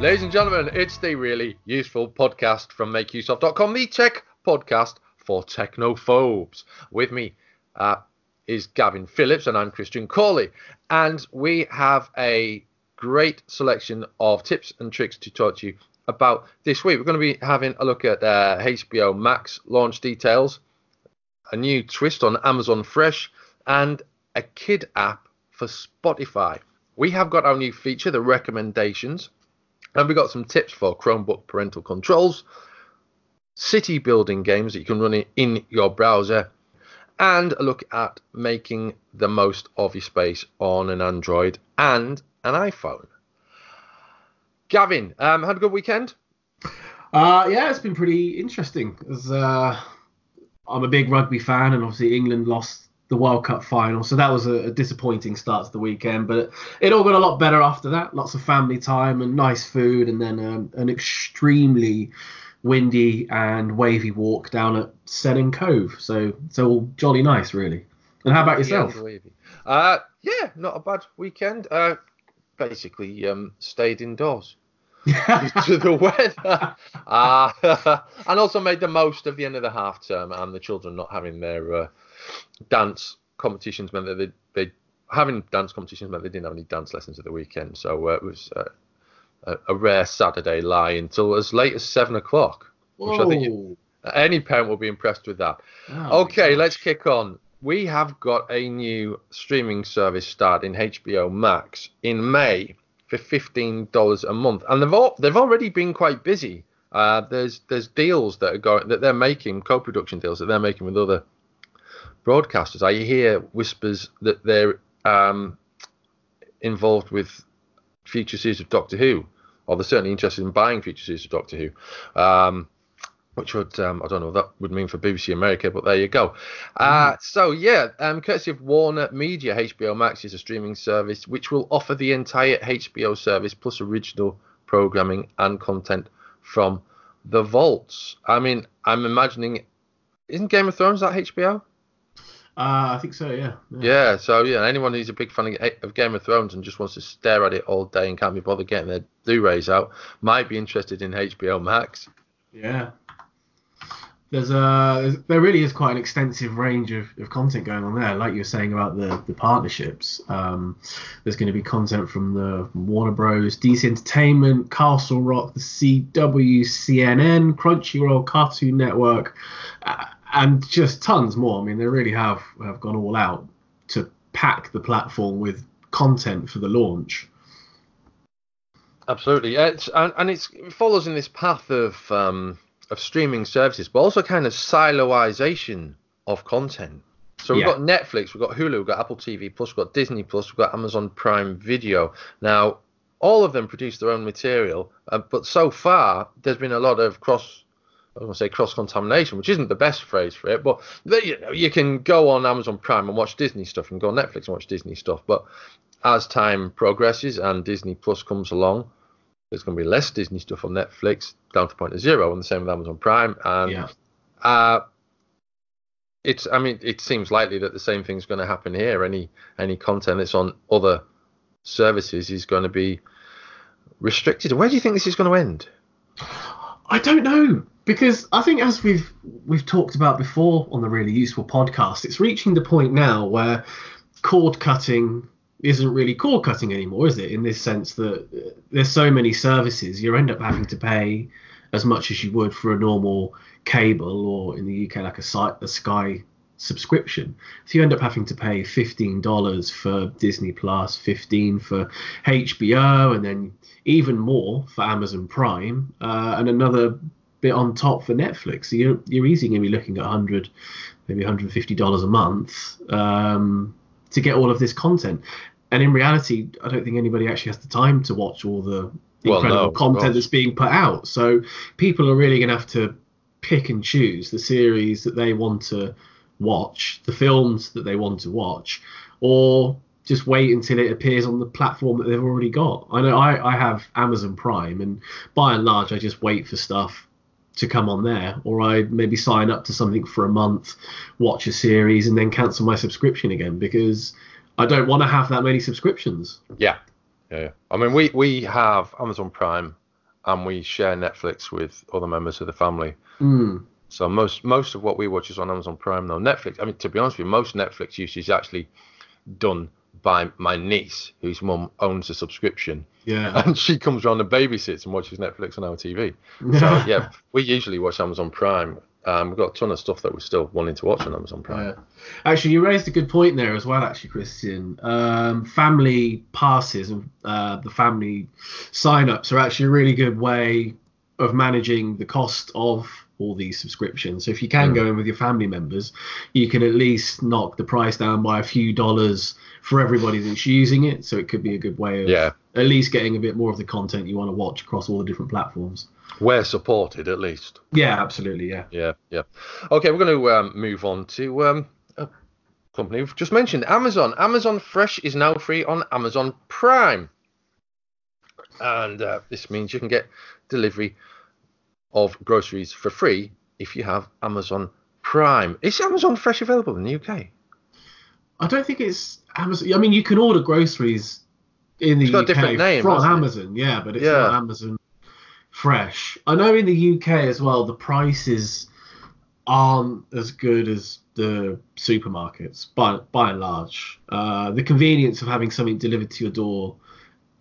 Ladies and gentlemen, it's the really useful podcast from MakeUseOf.com, the tech podcast for technophobes. With me uh, is Gavin Phillips, and I'm Christian Cawley. And we have a great selection of tips and tricks to talk to you about this week. We're going to be having a look at uh, HBO Max launch details, a new twist on Amazon Fresh, and a kid app for Spotify. We have got our new feature, the recommendations, and we've got some tips for Chromebook parental controls, city building games that you can run in your browser, and a look at making the most of your space on an Android and an iPhone. Gavin, um, had a good weekend? Uh, yeah, it's been pretty interesting. As uh, I'm a big rugby fan, and obviously England lost the World Cup final, so that was a, a, disappointing start to the weekend. But it all got a lot better after that. Lots of family time and nice food, and then um, an extremely windy and wavy walk down at Sennen Cove. So all jolly nice, really. And how about yourself? Yeah, uh, yeah not a bad weekend. Uh, basically, um, stayed indoors. to the weather, uh, and also made the most of the end of the half term and the children not having their uh, dance competitions meant that they, they having dance competitions meant they didn't have any dance lessons at the weekend. So uh, it was uh, a, a, rare Saturday lie until as late as seven o'clock, Whoa. which I think you, any parent will be impressed with that. Oh, okay, let's kick on. We have got a new streaming service starting HBO Max in May for fifteen dollars a month, and they've all, they've already been quite busy. Uh, there's there's deals that are going that they're making co-production deals that they're making with other broadcasters. I hear whispers that they're um, involved with future series of Doctor Who, or they're certainly interested in buying future series of Doctor Who. Um, which would um, I don't know what that would mean for BBC America, but there you go. Uh. So yeah, um, courtesy of Warner Media, HBO Max is a streaming service which will offer the entire HBO service plus original programming and content from the vaults. I mean, I'm imagining, isn't Game of Thrones that HBO? Uh, I think so, yeah. yeah. yeah. so yeah, anyone who's a big fan of Game of Thrones and just wants to stare at it all day and can't be bothered getting their Blu-rays out might be interested in HBO Max. Yeah. There's a there really is quite an extensive range of, of content going on there. Like you were saying about the the partnerships, um, there's going to be content from the Warner Bros, DC Entertainment, Castle Rock, the CW, CNN, Crunchyroll, Cartoon Network. Uh, and just tons more. I mean, they really have have gone all out to pack the platform with content for the launch. Absolutely, it's, and, and it follows in this path of um, of streaming services, but also kind of siloization of content. So we've yeah. got Netflix, we've got Hulu, we've got Apple TV Plus, we've got Disney Plus, we've got Amazon Prime Video. Now, all of them produce their own material, uh, but so far there's been a lot of cross I was going to say cross contamination, which isn't the best phrase for it, but you, know, you can go on Amazon Prime and watch Disney stuff, and go on Netflix and watch Disney stuff. But as time progresses and Disney Plus comes along, there's going to be less Disney stuff on Netflix down to point of zero, and the same with Amazon Prime. And yeah. uh, it's, I mean, it seems likely that the same thing's going to happen here. Any any content that's on other services is going to be restricted. Where do you think this is going to end? I don't know because I think as we've we've talked about before on the really useful podcast, it's reaching the point now where cord cutting isn't really cord cutting anymore, is it? In this sense that uh, there's so many services, you end up having to pay as much as you would for a normal cable or in the UK like a, site, a Sky subscription. So you end up having to pay fifteen dollars for Disney Plus, fifteen for HBO, and then even more for Amazon Prime, uh, and another bit on top for Netflix. So you're you're easily going to be looking at 100, maybe 150 dollars a month um, to get all of this content. And in reality, I don't think anybody actually has the time to watch all the incredible well, no, content that's being put out. So people are really going to have to pick and choose the series that they want to watch, the films that they want to watch, or just wait until it appears on the platform that they've already got. I know I, I have Amazon Prime, and by and large, I just wait for stuff to come on there, or I maybe sign up to something for a month, watch a series, and then cancel my subscription again because I don't want to have that many subscriptions. Yeah, yeah. yeah. I mean, we we have Amazon Prime and we share Netflix with other members of the family. Mm. So most most of what we watch is on Amazon Prime though. Netflix, I mean, to be honest with you, most Netflix usage is actually done by my niece, whose mum owns a subscription, Yeah. and she comes around and babysits and watches Netflix on our TV. So yeah, we usually watch Amazon Prime. Um, we've got a ton of stuff that we're still wanting to watch on Amazon Prime. Yeah. Actually, you raised a good point there as well, actually, Christian. Um, family passes and uh, the family sign-ups are actually a really good way of managing the cost of all these subscriptions. So if you can Mm. go in with your family members, you can at least knock the price down by a few dollars for everybody that's using it. So it could be a good way of Yeah, at least getting a bit more of the content you want to watch across all the different platforms. we're supported at least. Yeah, absolutely. Yeah. Yeah, yeah. Okay, we're going to um, move on to um, a company we've just mentioned, Amazon. Amazon Fresh is now free on Amazon Prime, and uh, this means you can get delivery of groceries for free if you have Amazon Prime. Is Amazon Fresh available in the UK? I don't think it's Amazon. I mean, you can order groceries in the It's got a UK different name, from hasn't it? Amazon, yeah, but it's Yeah. not Amazon Fresh. I know in the UK as well, the prices aren't as good as the supermarkets by by and large. Uh, the convenience of having something delivered to your door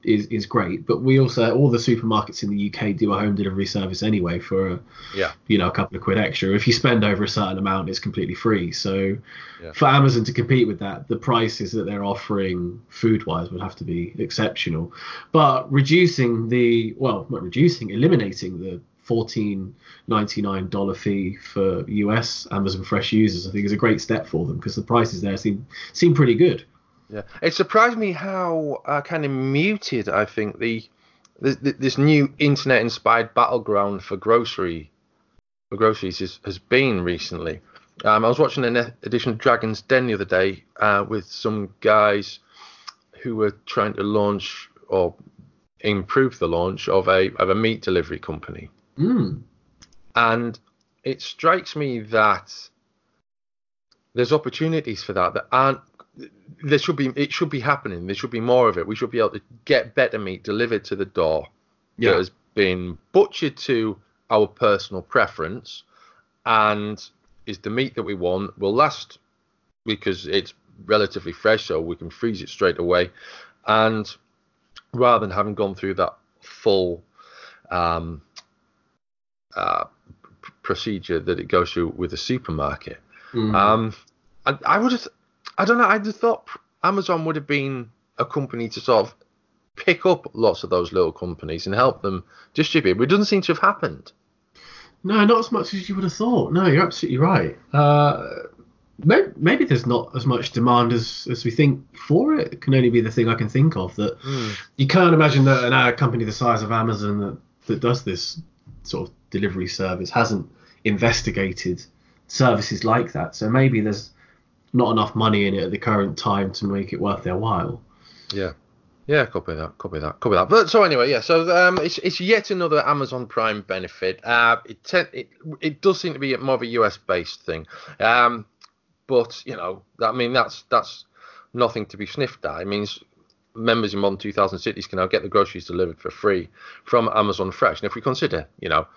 is is great, but we also all the supermarkets in the UK do a home delivery service anyway for a, Yeah. you know a couple of quid extra. If you spend over a certain amount, it's completely free. So Yeah. for Amazon to compete with that, the prices that they're offering food wise would have to be exceptional. But reducing the well, not reducing, eliminating the fourteen ninety nine dollar fee for US Amazon Fresh users, I think is a great step for them because the prices there seem seem pretty good. Yeah, it surprised me how uh, kind of muted I think the, the, the this new internet-inspired battleground for grocery for groceries is, has been recently. Um, I was watching an edition of Dragon's Den the other day uh, with some guys who were trying to launch or improve the launch of a of a meat delivery company, Mm. and it strikes me that there's opportunities for that that aren't there should be it should be happening there should be more of it we should be able to get better meat delivered to the door Yeah. that has been butchered to our personal preference and is the meat that we want will last because it's relatively fresh so we can freeze it straight away and rather than having gone through that full um, uh, p- procedure that it goes through with a supermarket Mm. um, I, I would have, I don't know, I'd have thought Amazon would have been a company to sort of pick up lots of those little companies and help them distribute, but it doesn't seem to have happened. No, not as much as you would have thought. No, you're absolutely right. Uh, maybe, maybe there's not as much demand as, as we think for it. It can only be the thing I can think of that you can't imagine that an a company the size of Amazon that, that does this sort of delivery service hasn't investigated services like that. So maybe there's not enough money in it at the current time to make it worth their while. Yeah. Yeah, copy that, copy that, copy that. But so anyway, yeah. So um, it's it's yet another Amazon Prime benefit. Uh, it te- it it does seem to be more of a US based thing. Um, but you know, I mean, that's that's nothing to be sniffed at. It means members in more than 2000 Cities can now get the groceries delivered for free from Amazon Fresh. And if we consider, you know,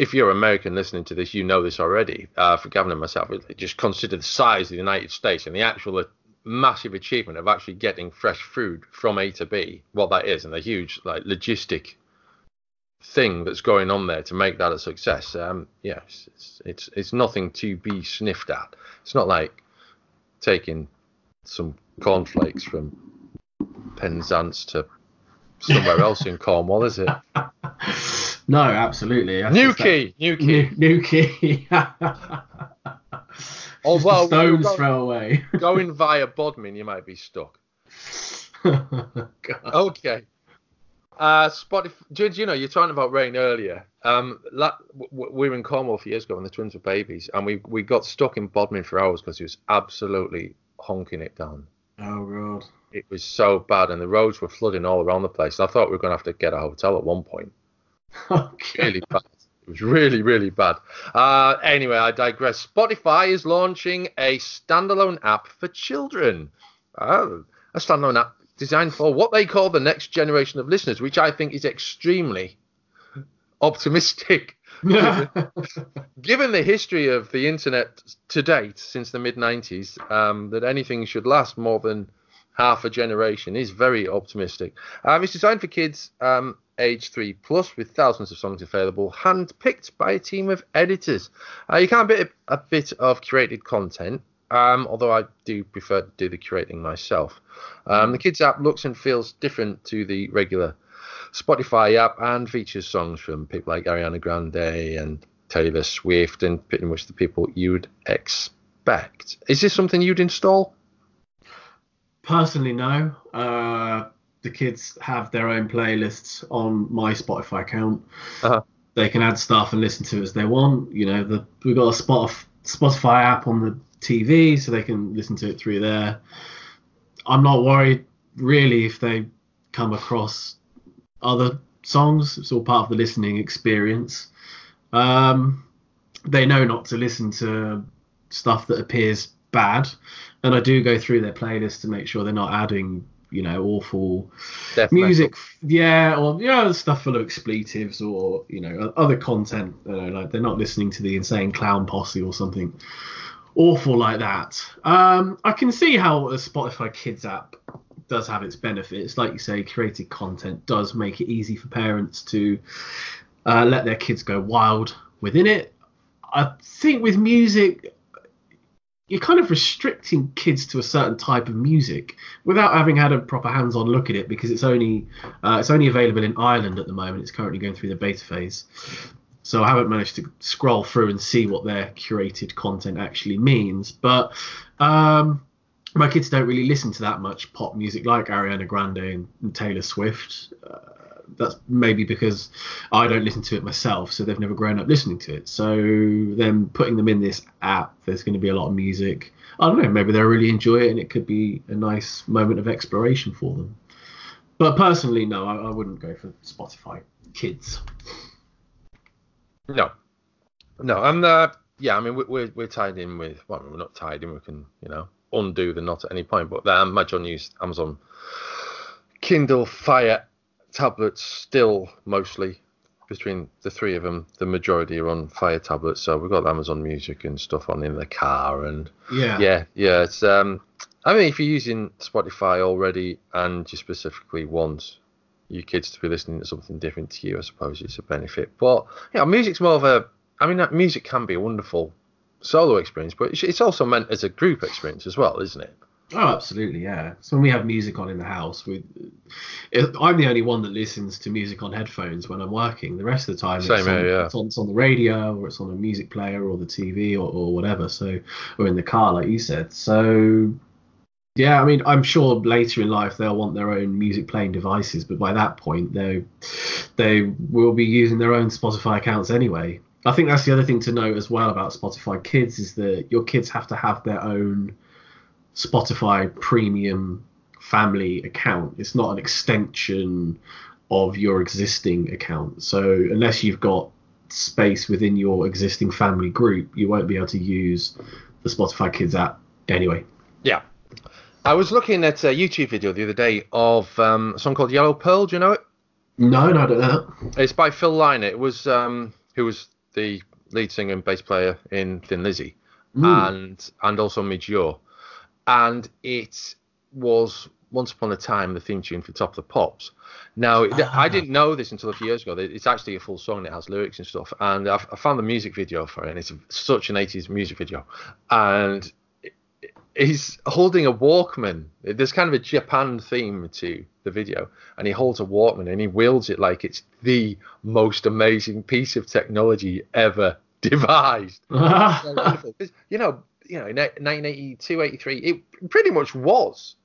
if you're American listening to this, you know this already. Uh, for Gavin and myself, just consider the size of the United States and the actual massive achievement of actually getting fresh food from A to B. What that is, and the huge like logistic thing that's going on there to make that a success. Um, yes, it's, it's it's nothing to be sniffed at. It's not like taking some cornflakes from Penzance to somewhere else in Cornwall, is it? No, absolutely. I New think that- Newquay. New, Newquay. Although stone's throw away. going via Bodmin, you might be stuck. God. Okay. Uh, Spotify. Do you know you're talking about rain earlier? Um, la, w- w- we were in Cornwall a few years ago when the twins were babies, and we we got stuck in Bodmin for hours because it was absolutely honking it down. Oh god. It was so bad, and the roads were flooding all around the place. I thought we were going to have to get a hotel at one point. Okay. Really bad. It was really, really bad. Uh, anyway, I digress. Spotify is launching a standalone app for children. Oh, a standalone app designed for what they call the next generation of listeners, which I think is extremely optimistic. Given the history of the internet to date since the mid 90s, um, that anything should last more than half a generation is very optimistic. Um, it's designed for kids um, age 3 plus with thousands of songs available, hand-picked by a team of editors. Uh, you can get a, a bit of curated content, um, although I do prefer to do the curating myself. Um, the kids app looks and feels different to the regular Spotify app and features songs from people like Ariana Grande and Taylor Swift and pretty much the people you'd expect. Is this something you'd install? Personally, no. Uh, the kids have their own playlists on my Spotify account. Uh-huh. They can add stuff and listen to it as they want. You know, the, we've got a Spotify, Spotify app on the TV, so they can listen to it through there. I'm not worried really if they come across other songs. It's all part of the listening experience. Um, they know not to listen to stuff that appears bad, and I do go through their playlist to make sure they're not adding, you know, awful Death music. Metal. Yeah, or yeah, you know, stuff full of expletives or you know other content. You know, like they're not listening to the Insane Clown Posse or something awful like that. Um, I can see how a Spotify Kids app does have its benefits. Like you say, created content does make it easy for parents to uh, let their kids go wild within it. I think with music, you're kind of restricting kids to a certain type of music without having had a proper hands-on look at it because it's only uh, it's only available in Ireland at the moment. It's currently going through the beta phase, so I haven't managed to scroll through and see what their curated content actually means. But um, my kids don't really listen to that much pop music like Ariana Grande and, and Taylor Swift. Uh, that's maybe because I don't listen to it myself, so they've never grown up listening to it. So then putting them in this app, there's going to be a lot of music. I don't know, maybe they'll really enjoy it and it could be a nice moment of exploration for them. But personally, no, I, I wouldn't go for Spotify Kids. No, no, and uh, yeah, I mean we're we're tied in with well, we're not tied in. We can you know undo the knot at any point. But the Amazon use Amazon Kindle Fire tablets still mostly between the three of them. The majority are on Fire tablets, so we've got Amazon Music and stuff on in the car, and yeah, yeah, yeah. It's um, I mean, if you're using Spotify already and you specifically want your kids to be listening to something different to you, I suppose it's a benefit. But yeah, music's more of a. I mean, that music can be a wonderful solo experience, but it's also meant as a group experience as well, isn't it? Oh, absolutely, yeah. So when we have music on in the house, we, I'm the only one that listens to music on headphones when I'm working. The rest of the time, Same it's, here, on, yeah. it's, on, it's on the radio or it's on a music player or the TV or, or whatever. So, or in the car, like you said. So, yeah, I mean, I'm sure later in life they'll want their own music playing devices, but by that point, they they will be using their own Spotify accounts anyway. I think that's the other thing to note as well about Spotify Kids is that your kids have to have their own Spotify premium family account. It's not an extension of your existing account. So unless you've got space within your existing family group, you won't be able to use the Spotify Kids app anyway. Yeah. I was looking at a YouTube video the other day of um, a song called Yellow Pearl. Do you know it? No, no, I don't know. It's by Phil Lynott. It was um, who was the lead singer and bass player in Thin Lizzy, mm. and and also Midge Ure. And it was once upon a time the theme tune for Top of the Pops. Now ah. I didn't know this until a few years ago. It's actually a full song it has lyrics and stuff, and I've, I found the music video for it, and it's such an 80s music video, and he's holding a Walkman. There's kind of a Japan theme to the video, and he holds a Walkman and he wields it like it's the most amazing piece of technology ever devised. so you know, you know, in 1982, 83, it pretty much was.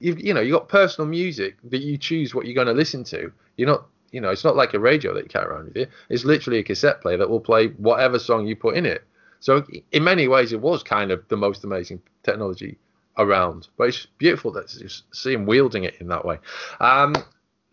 You you know, you got personal music that you choose what you're going to listen to. You're not, you know, it's not like a radio that you carry around with you. It's literally a cassette player that will play whatever song you put in it. So in many ways, it was kind of the most amazing technology around. But it's beautiful that just see him wielding it in that way. Um,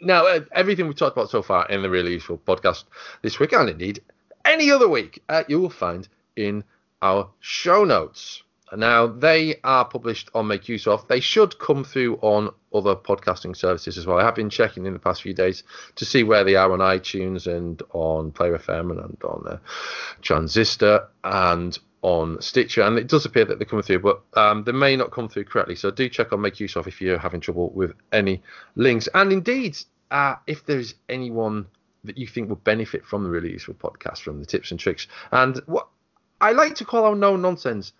now, uh, everything we've talked about so far in the really useful podcast this week, and indeed any other week, uh, you will find in our show notes. Now, they are published on Make Use of. They should come through on other podcasting services as well. I have been checking in the past few days to see where they are on iTunes and on Player FM and on uh, Transistor and on Stitcher, and it does appear that they're coming through, but um, they may not come through correctly. So do check on Make Use of if you're having trouble with any links. And indeed, uh, if there's anyone that you think would benefit from the really useful podcast, from the tips and tricks, and what I like to call our no nonsense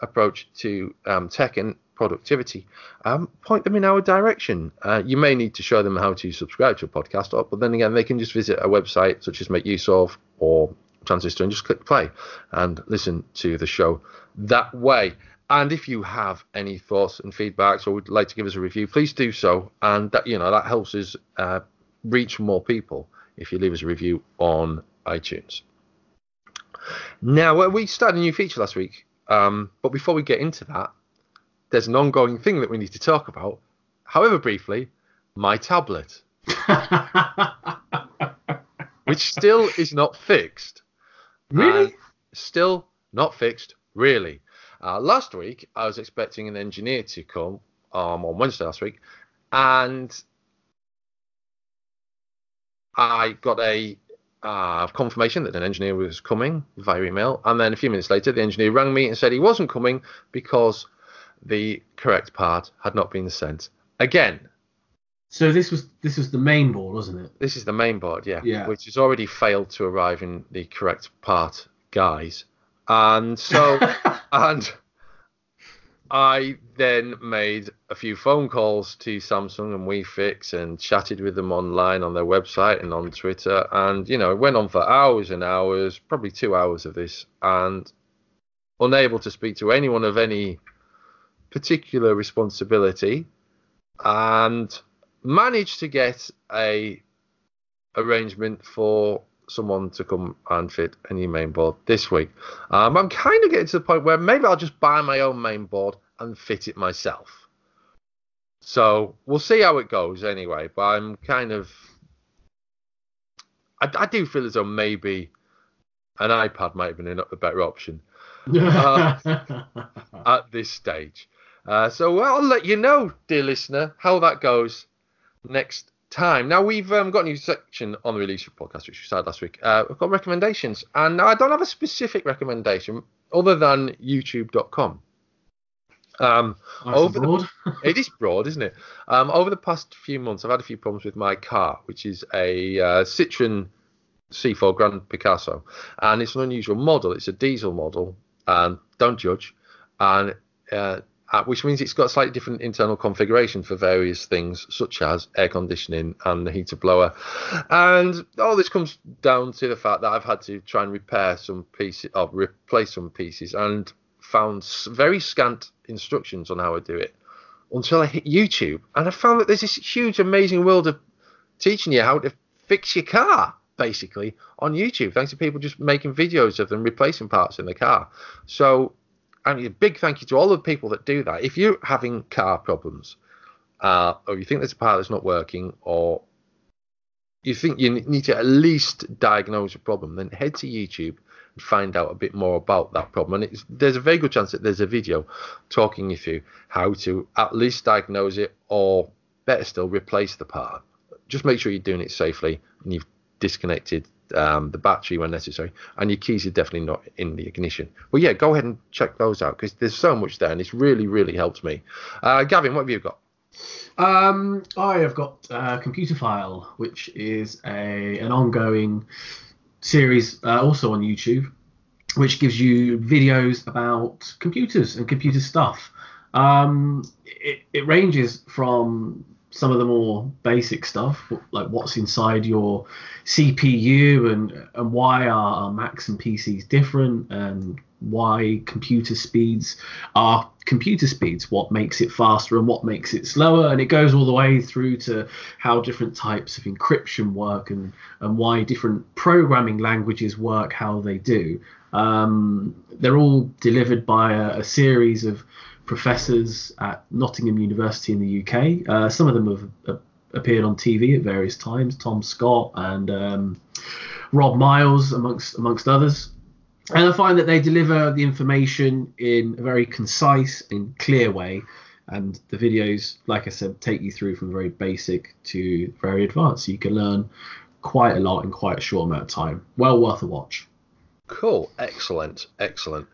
approach to um, tech and productivity, um, point them in our direction. Uh, you may need to show them how to subscribe to a podcast, but then again, they can just visit a website such as Make Use of or Transistor and just click play and listen to the show that way. And if you have any thoughts and feedbacks or would like to give us a review, please do so. And that you know that helps us uh, reach more people if you leave us a review on iTunes. Now we started a new feature last week, um, but before we get into that, there's an ongoing thing that we need to talk about. However briefly, my tablet, which still is not fixed. Really? still not fixed, really. Uh, last week, I was expecting an engineer to come um, on Wednesday last week, and I got a uh, confirmation that an engineer was coming via email, and then a few minutes later, the engineer rang me and said he wasn't coming because the correct part had not been sent. Again, So this was this was the main board, wasn't it? this is the main board, yeah, Yeah. which has already failed to arrive in the correct part, guys. And so, and I then made a few phone calls to Samsung and WeFix and chatted with them online on their website and on Twitter. And, you know, it went on for hours and hours, probably two hours of this, and unable to speak to anyone of any particular responsibility. And managed to get a arrangement for someone to come and fit a new main board this week. Um, I'm kind of getting to the point where maybe I'll just buy my own main board and fit it myself. So we'll see how it goes anyway. But I'm kind of, I, I do feel as though maybe an iPad might have been a better option at this stage. Uh, so I'll let you know, dear listener, how that goes next time. Now we've um, got a new section on the release podcast, which we started last week. Uh, we've got recommendations, and I don't have a specific recommendation other than YouTube.com. Um, Nice over and the- it is broad, isn't it? Um, over the past few months, I've had a few problems with my car, which is a uh, Citroen C4 Grand Picasso, and it's an unusual model. It's a diesel model, and don't judge, and uh, uh, which means it's got a slightly different internal configuration for various things, such as air conditioning and the heater blower. And all this comes down to the fact that I've had to try and repair some pieces, or replace some pieces, and found very scant instructions on how to do it until I hit YouTube, and I found that there's this huge, amazing world of teaching you how to fix your car, basically, on YouTube, thanks to people just making videos of them replacing parts in the car. So, I a big thank you to all the people that do that. If you're having car problems, uh, or you think there's a part that's not working, or you think you need to at least diagnose a problem, then head to YouTube find out a bit more about that problem. And there's a very good chance that there's a video talking you through how to at least diagnose it, or better still, replace the part. Just make sure you're doing it safely and you've disconnected um, the battery when necessary, and your keys are definitely not in the ignition. But yeah, go ahead and check those out because there's so much there, and it's really, really helped me. Uh, Gavin, what have you got? Um, I have got uh, Computerphile, which is a an ongoing series, uh, also on YouTube, which gives you videos about computers and computer stuff. Um, it, it ranges from some of the more basic stuff, like what's inside your CPU and and why are, are Macs and PCs different, and why computer speeds are computer speeds, what makes it faster and what makes it slower, and it goes all the way through to how different types of encryption work and and why different programming languages work how they do. Um, they're all delivered by a, a series of professors at Nottingham University in the UK. Uh, some of them have appeared on TV at various times. Tom Scott and um, Rob Miles, amongst amongst others. And I find that they deliver the information in a very concise and clear way. And the videos, like I said, take you through from very basic to very advanced. So you can learn quite a lot in quite a short amount of time. Well worth a watch. Cool. Excellent. Excellent.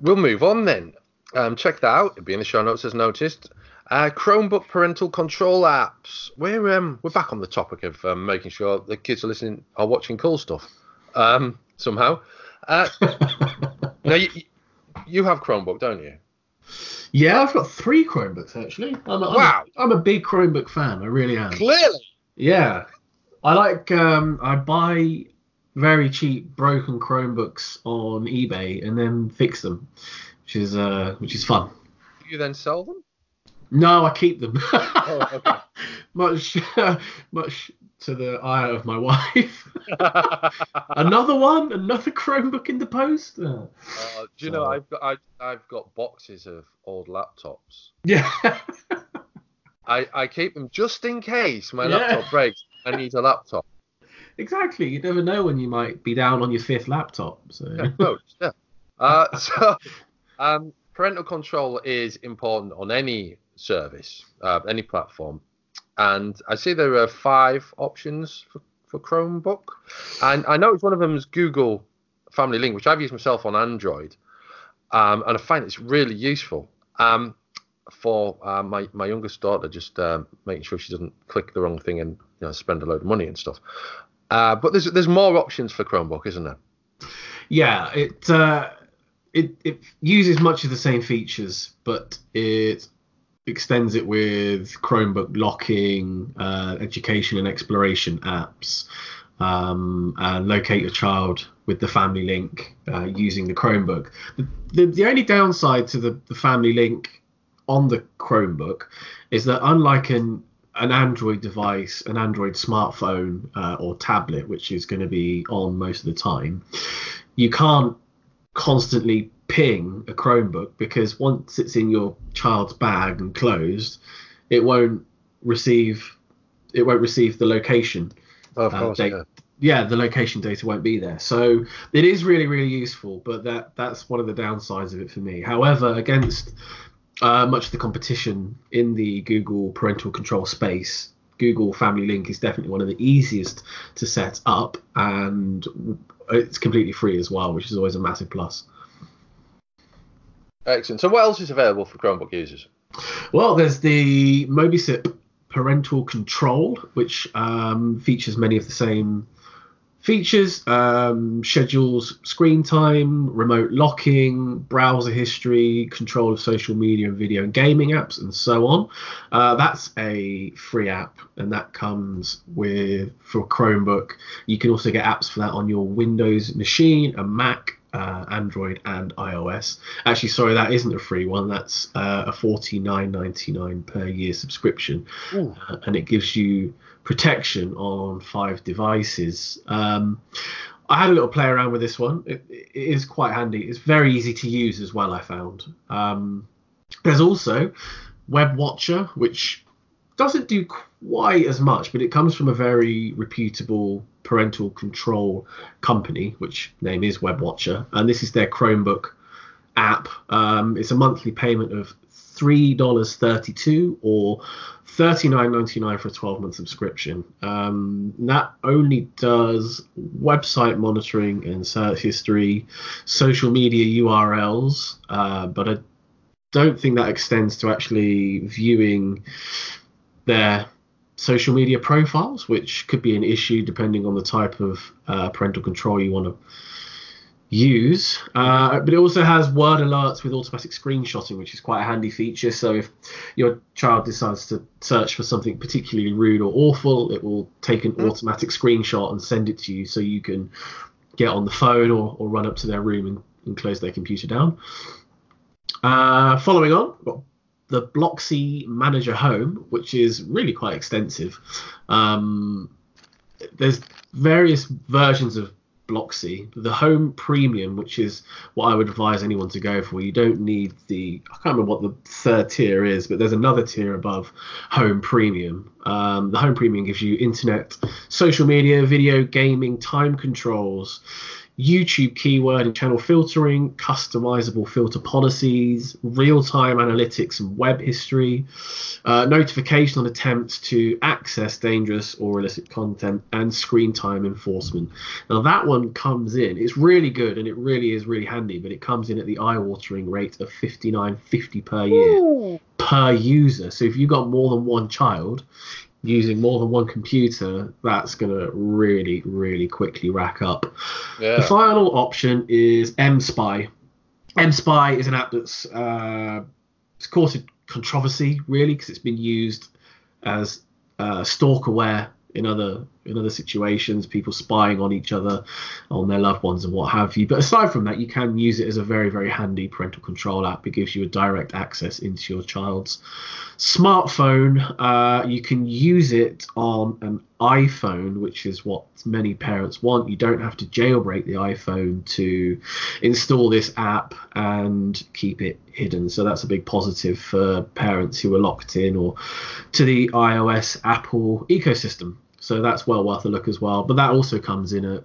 We'll move on then. Um, check that out. It'll be in the show notes as noticed. Uh, Chromebook parental control apps. We're um, we're back on the topic of um, making sure the kids are listening, are watching cool stuff. Um, somehow. Uh, now you, you have Chromebook, don't you? Yeah, I've got three Chromebooks actually. I'm a, wow, I'm a, I'm a big Chromebook fan. I really am. Clearly. Yeah, I like. Um, I buy very cheap broken Chromebooks on eBay and then fix them, which is uh, which is fun. You then sell them? No, I keep them. Oh, okay. much, much to the ire of my wife. another one, another Chromebook in the post. Uh, do you know I've got I, I've got boxes of old laptops. yeah, I, I keep them just in case my Yeah. laptop breaks. I need a laptop. exactly. You never know when you might be down on your fifth laptop. So Yeah, no, yeah. Uh, so, um, parental control is important on any service, uh, any platform, and I see there are five options for, for Chromebook, and I know one of them is Google Family Link, which I've used myself on Android, um, and I find it's really useful. Um, for uh, my my youngest daughter, just um, making sure she doesn't click the wrong thing and you know spend a load of money and stuff. Uh, but there's there's more options for Chromebook, isn't there? yeah, it uh, it it uses much of the same features, but it extends it with Chromebook locking, uh, education and exploration apps, um, and locate your child with the Family Link uh, using the Chromebook. The, the, the only downside to the, the Family Link on the Chromebook is that unlike an an Android device, an Android smartphone uh, or tablet, which is going to be on most of the time, you can't constantly ping a Chromebook because once it's in your child's bag and closed, it won't receive it won't receive the location. Of Uh, course, they- yeah. Yeah, the location data won't be there. So it is really really useful, but that that's one of the downsides of it for me. However, against uh, much of the competition in the Google parental control space, Google Family Link is definitely one of the easiest to set up, and it's completely free as well, which is always a massive plus. Excellent. So, what else is available for Chromebook users? Well, there's the Mobicip parental control, which um, features many of the same features, um, schedules screen time, remote locking, browser history, control of social media and video and gaming apps, and so on. Uh, that's a free app, and that comes with for Chromebook. You can also get apps for that on your Windows machine, a Mac. Uh, Android and iOS. Actually, sorry, that isn't a free one. That's uh, a forty nine ninety nine per year subscription, uh, and it gives you protection on five devices. Um, I had a little play around with this one. It, it is quite handy. It's very easy to use as well. I found. Um, there's also Web Watcher, which doesn't do quite as much, but it comes from a very reputable parental control company, which name is WebWatcher, and this is their Chromebook app. Um, it's a monthly payment of three dollars thirty-two or thirty-nine ninety-nine for a twelve-month subscription. Um, that only does website monitoring and search history, social media URLs, uh, but I don't think that extends to actually viewing their social media profiles, which could be an issue depending on the type of uh, parental control you want to use. Uh, but it also has word alerts with automatic screenshotting, which is quite a handy feature. So if your child decides to search for something particularly rude or awful, it will take an Mm. automatic screenshot and send it to you so you can get on the phone or, or run up to their room and, and close their computer down. Uh, following on, the Blocksi Manager Home, which is really quite extensive. Um, there's various versions of Blocksi. The Home Premium, which is what I would advise anyone to go for. You don't need the I can't remember what the third tier is, but there's another tier above Home Premium. Um, the Home Premium gives you internet, social media, video, gaming, time controls. YouTube keyword and channel filtering, customizable filter policies, real time analytics and web history, uh, notification on attempts to access dangerous or illicit content, and screen time enforcement. Now, that one comes in, it's really good and it really is really handy, but it comes in at the eye watering rate of 59.50 per year Ooh. per user. So if you've got more than one child, using more than one computer, that's going to really, really quickly rack up. Yeah. The final option is MSpy. MSpy is an app that's uh, it's caused controversy really because it's been used as uh, stalkerware in other in other situations, people spying on each other, on their loved ones, and what have you. But aside from that, you can use it as a very, very handy parental control app. It gives you a direct access into your child's smartphone. Uh, you can use it on an iPhone, which is what many parents want. You don't have to jailbreak the iPhone to install this app and keep it hidden. So that's a big positive for parents who are locked in or to the iOS Apple ecosystem. So that's well worth a look as well. But that also comes in at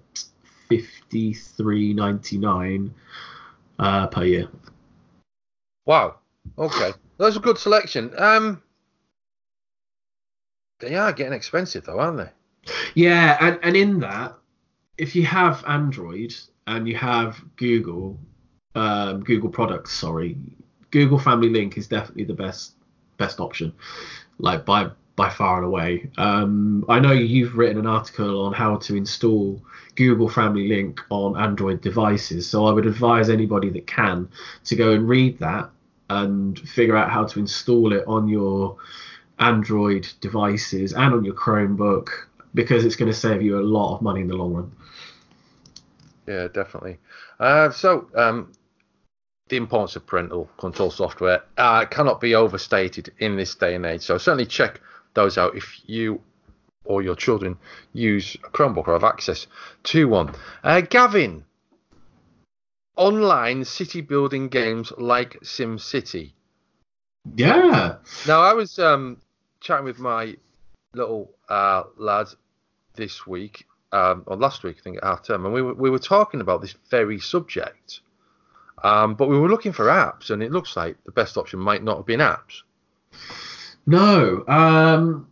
fifty three ninety nine uh, per year. Wow. Okay, that's a good selection. Um, they are getting expensive though, aren't they? Yeah, and and in that, if you have Android and you have Google, um, Google products, sorry, Google Family Link is definitely the best best option, like by by far and away. Um, I know you've written an article on how to install Google Family Link on Android devices, so I would advise anybody that can to go and read that and figure out how to install it on your Android devices and on your Chromebook because it's going to save you a lot of money in the long run. Yeah, definitely. Uh, so, um, the importance of parental control software uh, cannot be overstated in this day and age. So certainly check those out if you or your children use a Chromebook or have access to one. Uh, Gavin, online city building games like SimCity. Yeah. Now I was um, chatting with my little uh, lad this week, um, or last week I think at half term, and we were, we were talking about this very subject. Um, but we were looking for apps, and it looks like the best option might not have been apps. No. Um,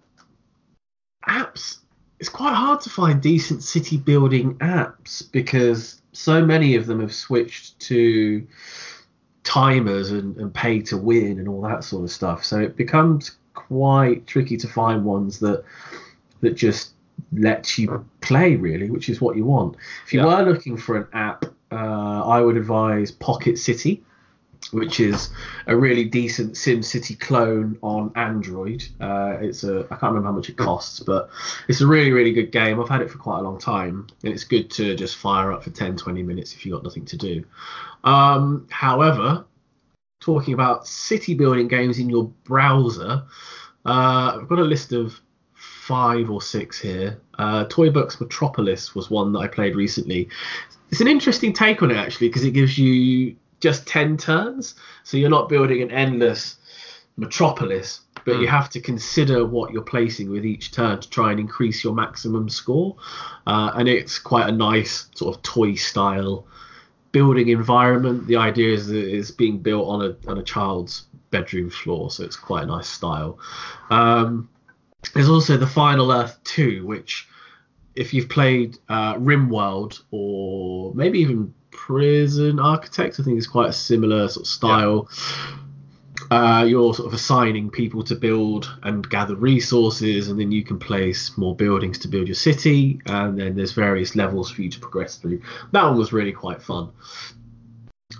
apps. It's quite hard to find decent city building apps because so many of them have switched to timers and, and pay to win and all that sort of stuff. So it becomes quite tricky to find ones that that just lets you play really, which is what you want. If you yeah. were looking for an app, uh, I would advise Pocket City which is a really decent SimCity clone on Android. Uh, it's a I can't remember how much it costs, but it's a really really good game. I've had it for quite a long time, and it's good to just fire up for 10 20 minutes if you've got nothing to do. Um, however, talking about city building games in your browser, uh, I've got a list of five or six here. Uh, Toybox Metropolis was one that I played recently. It's an interesting take on it actually because it gives you just 10 turns. So you're not building an endless metropolis, but mm. you hmm. have to consider what you're placing with each turn to try and increase your maximum score. Uh, and it's quite a nice sort of toy style building environment. The idea is that it's being built on a, on a child's bedroom floor, so it's quite a nice style. Um, there's also the Final Earth 2, which if you've played uh, RimWorld or maybe even Prison Architect. I think it's quite a similar sort of style. Yeah. Uh, you're sort of assigning people to build and gather resources, and then you can place more buildings to build your city, and then there's various levels for you to progress through. That one was really quite fun.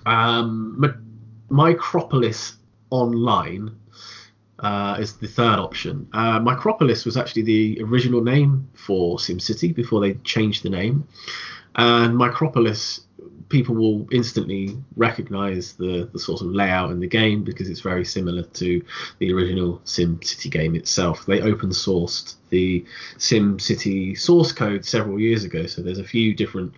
Um, Micropolis Online uh, is the third option. Uh, Micropolis was actually the original name for SimCity before they changed the name, and Micropolis people will instantly recognize the, the sort of layout in the game because it's very similar to the original Sim City game itself. They open sourced the Sim City source code several years ago, so there's a few different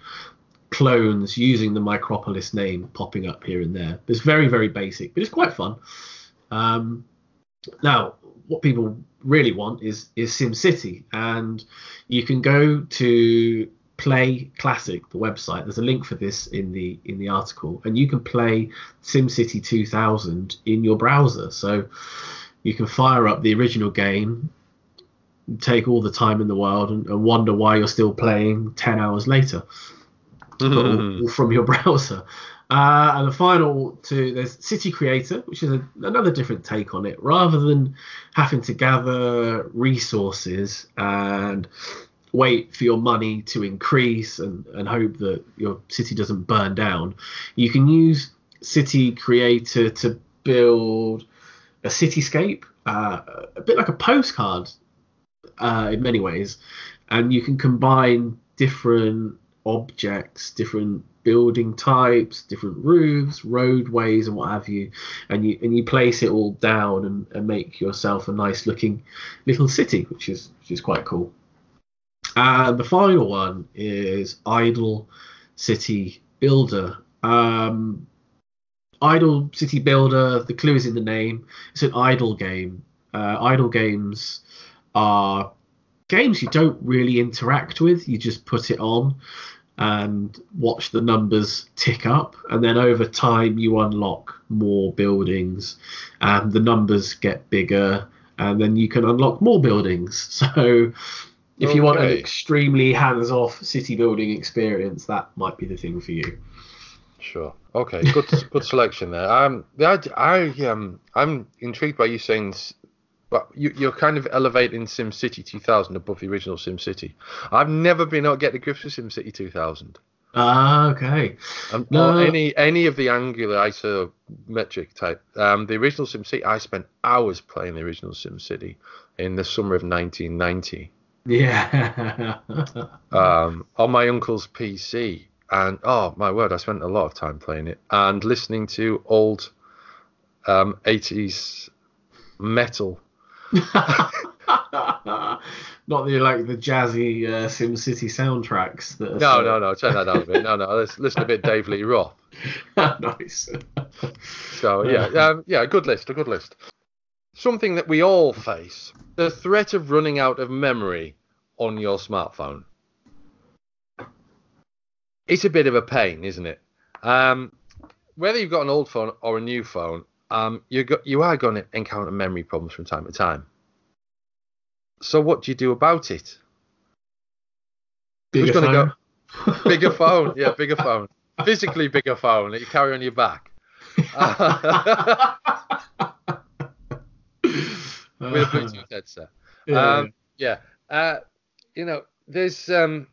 clones using the Micropolis name popping up here and there. It's very, very basic, but it's quite fun. Um, now, what people really want is is Sim City, and you can go to play Classic, the website. There's a link for this in the in the article, and you can play SimCity 2000 in your browser. So you can fire up the original game, take all the time in the world, and, and wonder why you're still playing 10 hours later mm-hmm. from your browser. Uh, and the final two, there's City Creator, which is a, another different take on it. Rather than having to gather resources and wait for your money to increase and, and hope that your city doesn't burn down, you can use City Creator to build a cityscape, uh, a bit like a postcard uh, in many ways, and you can combine different objects, different building types, different roofs, roadways, and what have you, and you and you place it all down and, and make yourself a nice looking little city, which is which is quite cool. And the final one is Idle City Builder. Um, Idle City Builder, the clue is in the name. It's an idle game. Uh, idle games are games you don't really interact with. You just put it on and watch the numbers tick up. And then over time, you unlock more buildings and the numbers get bigger. And then you can unlock more buildings. So if okay. you want an extremely hands off city building experience, that might be the thing for you. Sure. Okay. Good. good selection there. Um, I, I um, I'm intrigued by you saying, but you, you're kind of elevating SimCity 2000 above the original SimCity. I've never been able to get the grips with SimCity 2000. Ah, okay. Um, no. any any of the angular isometric type. Um, the original SimCity, I spent hours playing the original SimCity in the summer of 1990. Yeah. um, on my uncle's PC and oh my word, I spent a lot of time playing it and listening to old um, 80s metal. Not the like the jazzy uh, SimCity soundtracks. That no, no, no. Turn that down a bit. No, no. Let's listen a bit Dave Lee Roth. nice. so yeah, um, yeah, A good list, a good list. Something that we all face: the threat of running out of memory on your smartphone it's a bit of a pain, isn't it? Um, whether you've got an old phone or a new phone, um, you got, you are going to encounter memory problems from time to time. So what do you do about it? Bigger Who's going to go? bigger phone, yeah, bigger phone, physically bigger phone that you carry on your back. With a Bluetooth headset. Yeah, um, yeah. Uh, you know, there's um,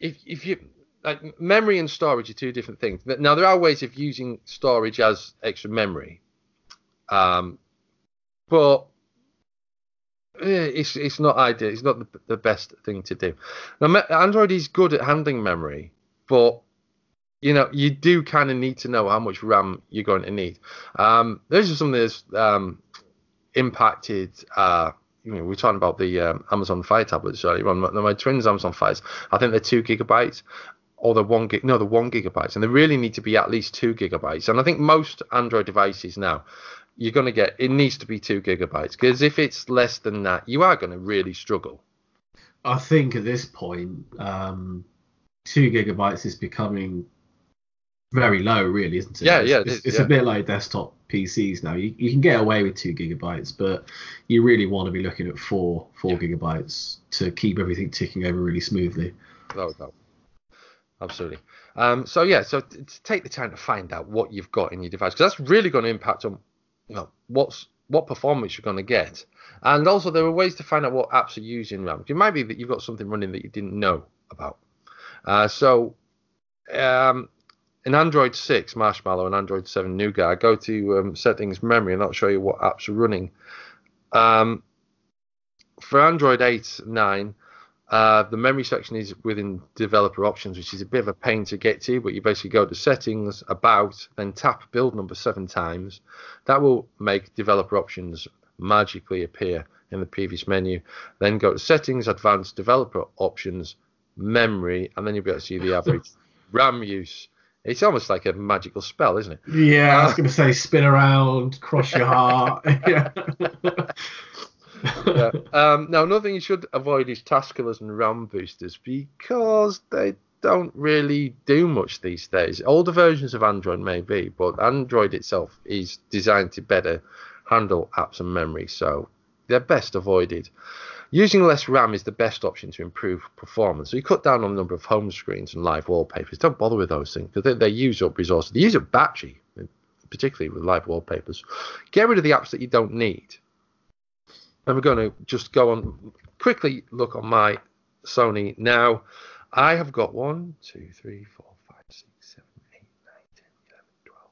if if you like memory and storage are two different things. Now there are ways of using storage as extra memory, um, but eh, it's it's not ideal. It's not the, the best thing to do. Now Android is good at handling memory, but you know you do kind of need to know how much RAM you're going to need. Um, this is something that's um, impacted. Uh, you know, we're talking about the um, Amazon Fire tablets Sorry, My, my twins Amazon Fires, I think they're two gigabytes or the one gig. No, the one gigabytes, and they really need to be at least two gigabytes. And I think most Android devices now, you're going to get it needs to be two gigabytes because if it's less than that, you are going to really struggle. I think at this point, um, two gigabytes is becoming very low, really, isn't it? Yeah, yeah. It's, it's yeah. a bit like desktop PCs now. You, you can get away with two gigabytes, but you really want to be looking at four four yeah. gigabytes to keep everything ticking over really smoothly. No, no. Absolutely. Um, so yeah, so t- take the time to find out what you've got in your device because that's really going to impact on you know what's what performance you're going to get, and also there are ways to find out what apps are using RAM. It might be that you've got something running that you didn't know about. Uh, so um, in Android 6 Marshmallow and Android 7 Nougat, go to um, settings memory and that'll show you what apps are running. Um, for Android 8 9, uh, the memory section is within developer options, which is a bit of a pain to get to, but you basically go to settings, about, then tap build number seven times. That will make developer options magically appear in the previous menu. Then go to settings, advanced developer options, memory, and then you'll be able to see the average RAM use it's almost like a magical spell, isn't it? Yeah, I was uh, going to say spin around, cross your heart. yeah. Um, now, another thing you should avoid is task killers and RAM boosters because they don't really do much these days. Older versions of Android maybe, but Android itself is designed to better handle apps and memory, so they're best avoided. Using less RAM is the best option to improve performance. So you cut down on the number of home screens and live wallpapers. Don't bother with those things because they, they use up resources. They use up battery, particularly with live wallpapers. Get rid of the apps that you don't need. And we're going to just go on quickly look on my Sony now. I have got one, two, three, four, five, six, seven, eight, nine, ten, eleven, twelve.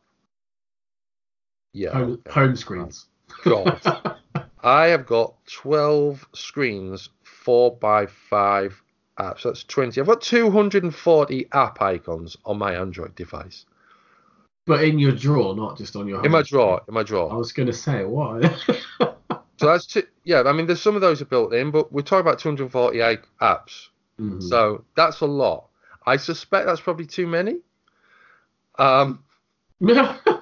Yeah. Home, home screens. God. I have got 12 screens, 4 by 5 apps. That's 20. I've got 240 app icons on my Android device. But in your drawer, not just on your. In my drawer. In my drawer. I was going to say what. so that's two, yeah. I mean, there's some of those are built in, but we're talking about 240 apps. Mm-hmm. So that's a lot. I suspect that's probably too many. Um.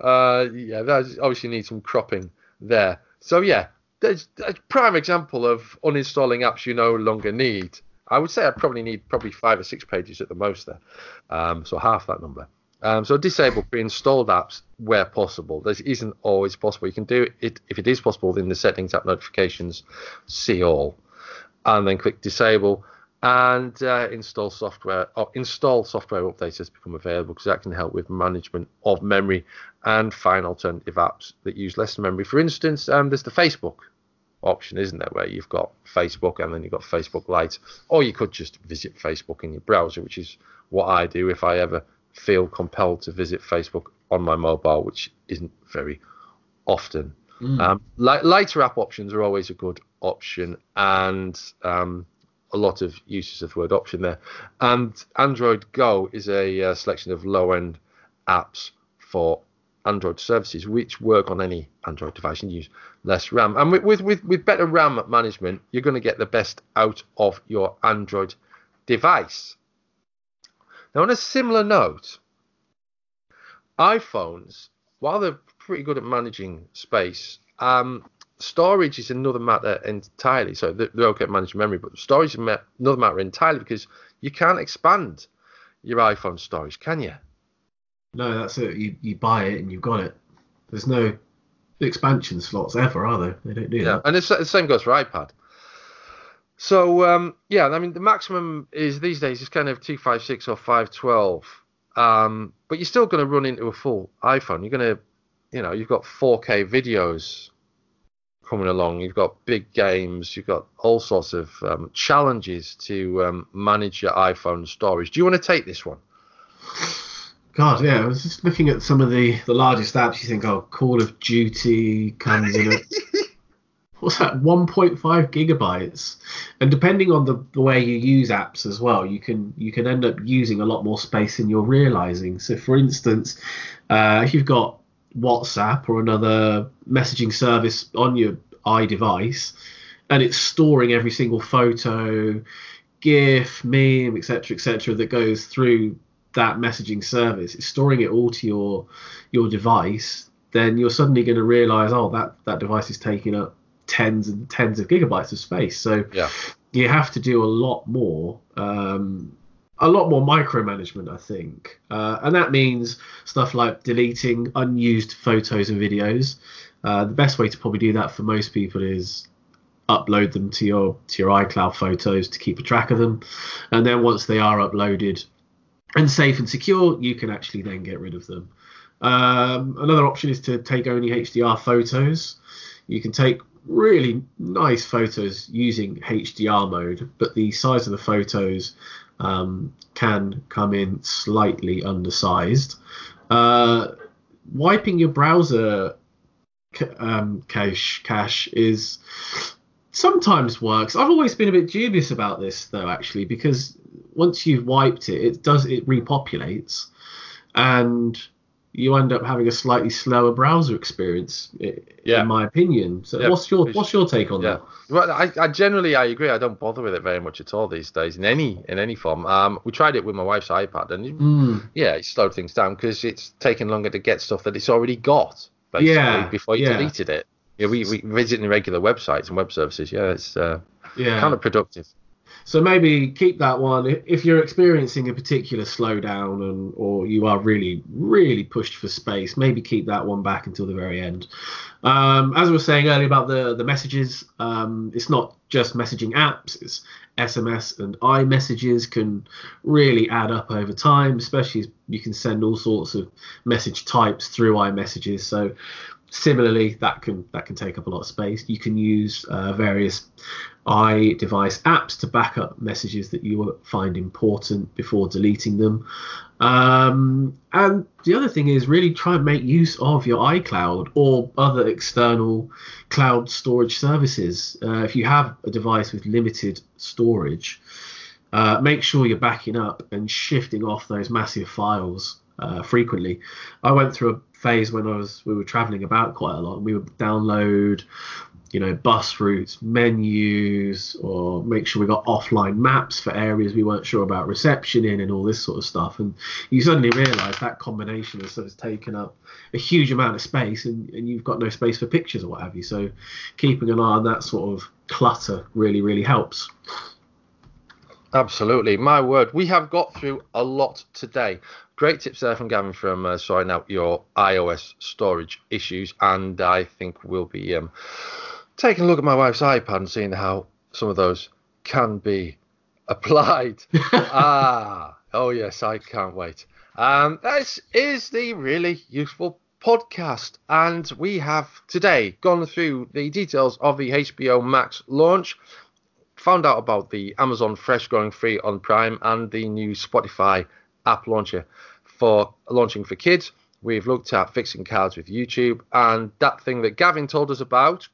uh, yeah, that obviously needs some cropping there. So yeah, there's a prime example of uninstalling apps you no longer need. I would say I probably need probably five or six pages at the most there, um, so half that number. Um, so disable pre-installed apps where possible. This isn't always possible. You can do it if it is possible in the settings, app notifications, see all, and then click disable and uh, install software or install software updates has become available because that can help with management of memory and find alternative apps that use less memory. For instance, um, there's the Facebook option, isn't there, where you've got Facebook and then you've got Facebook Lite, or you could just visit Facebook in your browser, which is what I do if I ever feel compelled to visit Facebook on my mobile, which isn't very often. Mm. Um, lighter app options are always a good option, and um, a lot of uses of the word option there. And Android Go is a uh, selection of low end apps for Android services which work on any Android device and use less RAM. And with, with, with, better RAM management, you're going to get the best out of your Android device. Now, on a similar note, iPhones, while they're pretty good at managing space, um, storage is another matter entirely. So they're okay at managing memory, but storage is another matter entirely because you can't expand your iPhone storage, can you? No, that's it. You you buy it and you've got it. There's no expansion slots ever, are there? They don't do yeah, that. and it's, the same goes for iPad. So um, yeah, I mean the maximum is these days is kind of two five six or five twelve, um, but you're still going to run into a full iPhone. You're going to, you know, you've got 4K videos coming along. You've got big games. You've got all sorts of um, challenges to um, manage your iPhone storage. Do you want to take this one? God, yeah. I was just looking at some of the, the largest apps. You think, oh, Call of Duty comes in at what's that 1.5 gigabytes and depending on the, the way you use apps as well you can you can end up using a lot more space than you're realizing so for instance uh, if you've got WhatsApp or another messaging service on your iDevice, and it's storing every single photo, GIF, meme, etc., etc., that goes through that messaging service. It's storing it all to your your device. Then you're suddenly going to realize, oh, that that device is taking up tens and tens of gigabytes of space. So yeah. you have to do a lot more um, a lot more micromanagement, I think, uh, and that means stuff like deleting unused photos and videos. Uh, the best way to probably do that for most people is upload them to your to your iCloud photos to keep a track of them, and then once they are uploaded and safe and secure, you can actually then get rid of them. Um, another option is to take only HDR photos. You can take really nice photos using HDR mode, but the size of the photos um, can come in slightly undersized. Uh, wiping your browser um, cache cache is sometimes works. I've always been a bit dubious about this though, actually, because once you've wiped it, it does it repopulates, and you end up having a slightly slower browser experience, yeah. in my opinion. So, yeah. what's your what's your take on yeah. that? Well, I, I, generally I agree. I don't bother with it very much at all these days in any in any form. Um, we tried it with my wife's iPad, and mm. yeah, it slowed things down because it's taking longer to get stuff that it's already got basically yeah, before you deleted it. Yeah, we we visiting regular websites and web services. Yeah, it's uh, Yeah. kind of productive. So maybe keep that one if you're experiencing a particular slowdown and or you are really really pushed for space. Maybe keep that one back until the very end. Um, as I was saying earlier about the the messages, um, it's not just messaging apps. It's SMS and iMessages can really add up over time, especially you can send all sorts of message types through iMessages. So similarly that can that can take up a lot of space. You can use uh, various iDevice apps to back up messages that you find important before deleting them. Um, and the other thing is really try and make use of your iCloud or other external cloud storage services. Uh, if you have a device with limited storage uh, make sure you're backing up and shifting off those massive files uh, frequently. I went through a phase when I was we were traveling about quite a lot. We would download, you know, bus routes, menus, or make sure we got offline maps for areas we weren't sure about reception in, and all this sort of stuff. And you suddenly realise that combination has sort of taken up a huge amount of space, and, and you've got no space for pictures or what have you. So keeping an eye on that sort of clutter really, really helps. Absolutely, my word. We have got through a lot today. Great tips there from Gavin from uh, sorting out your iOS storage issues, and I think we'll be um, taking a look at my wife's iPad and seeing how some of those can be applied. ah, oh yes, I can't wait. Um, this is the really useful podcast, and we have today gone through the details of the HBO Max launch found out about the Amazon Fresh going free on Prime and the new Spotify app launcher for launching for kids. We've looked at fixing cards with YouTube and that thing that Gavin told us about,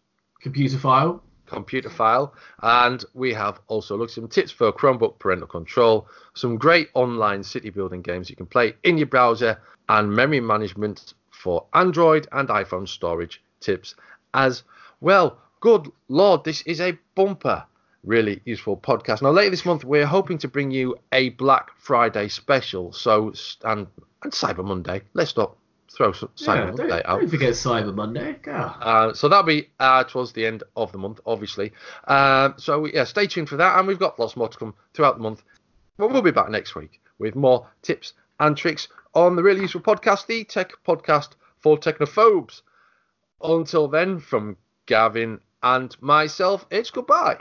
Computerphile. computer file, and we have also looked at some tips for Chromebook parental control, some great online city building games you can play in your browser, and memory management for Android and iPhone storage tips as well. Good lord, this is a bumper really useful podcast. Now, later this month, we're hoping to bring you a Black Friday special. So, and, and Cyber Monday. Let's not throw Cyber Yeah, Monday don't, out. don't forget Cyber Monday. Uh, so that'll be uh, towards the end of the month, obviously. Um, so yeah, stay tuned for that, and we've got lots more to come throughout the month. But we'll be back next week with more tips and tricks on the really useful podcast, the Tech Podcast for Technophobes. Until then, from Gavin and myself, it's goodbye.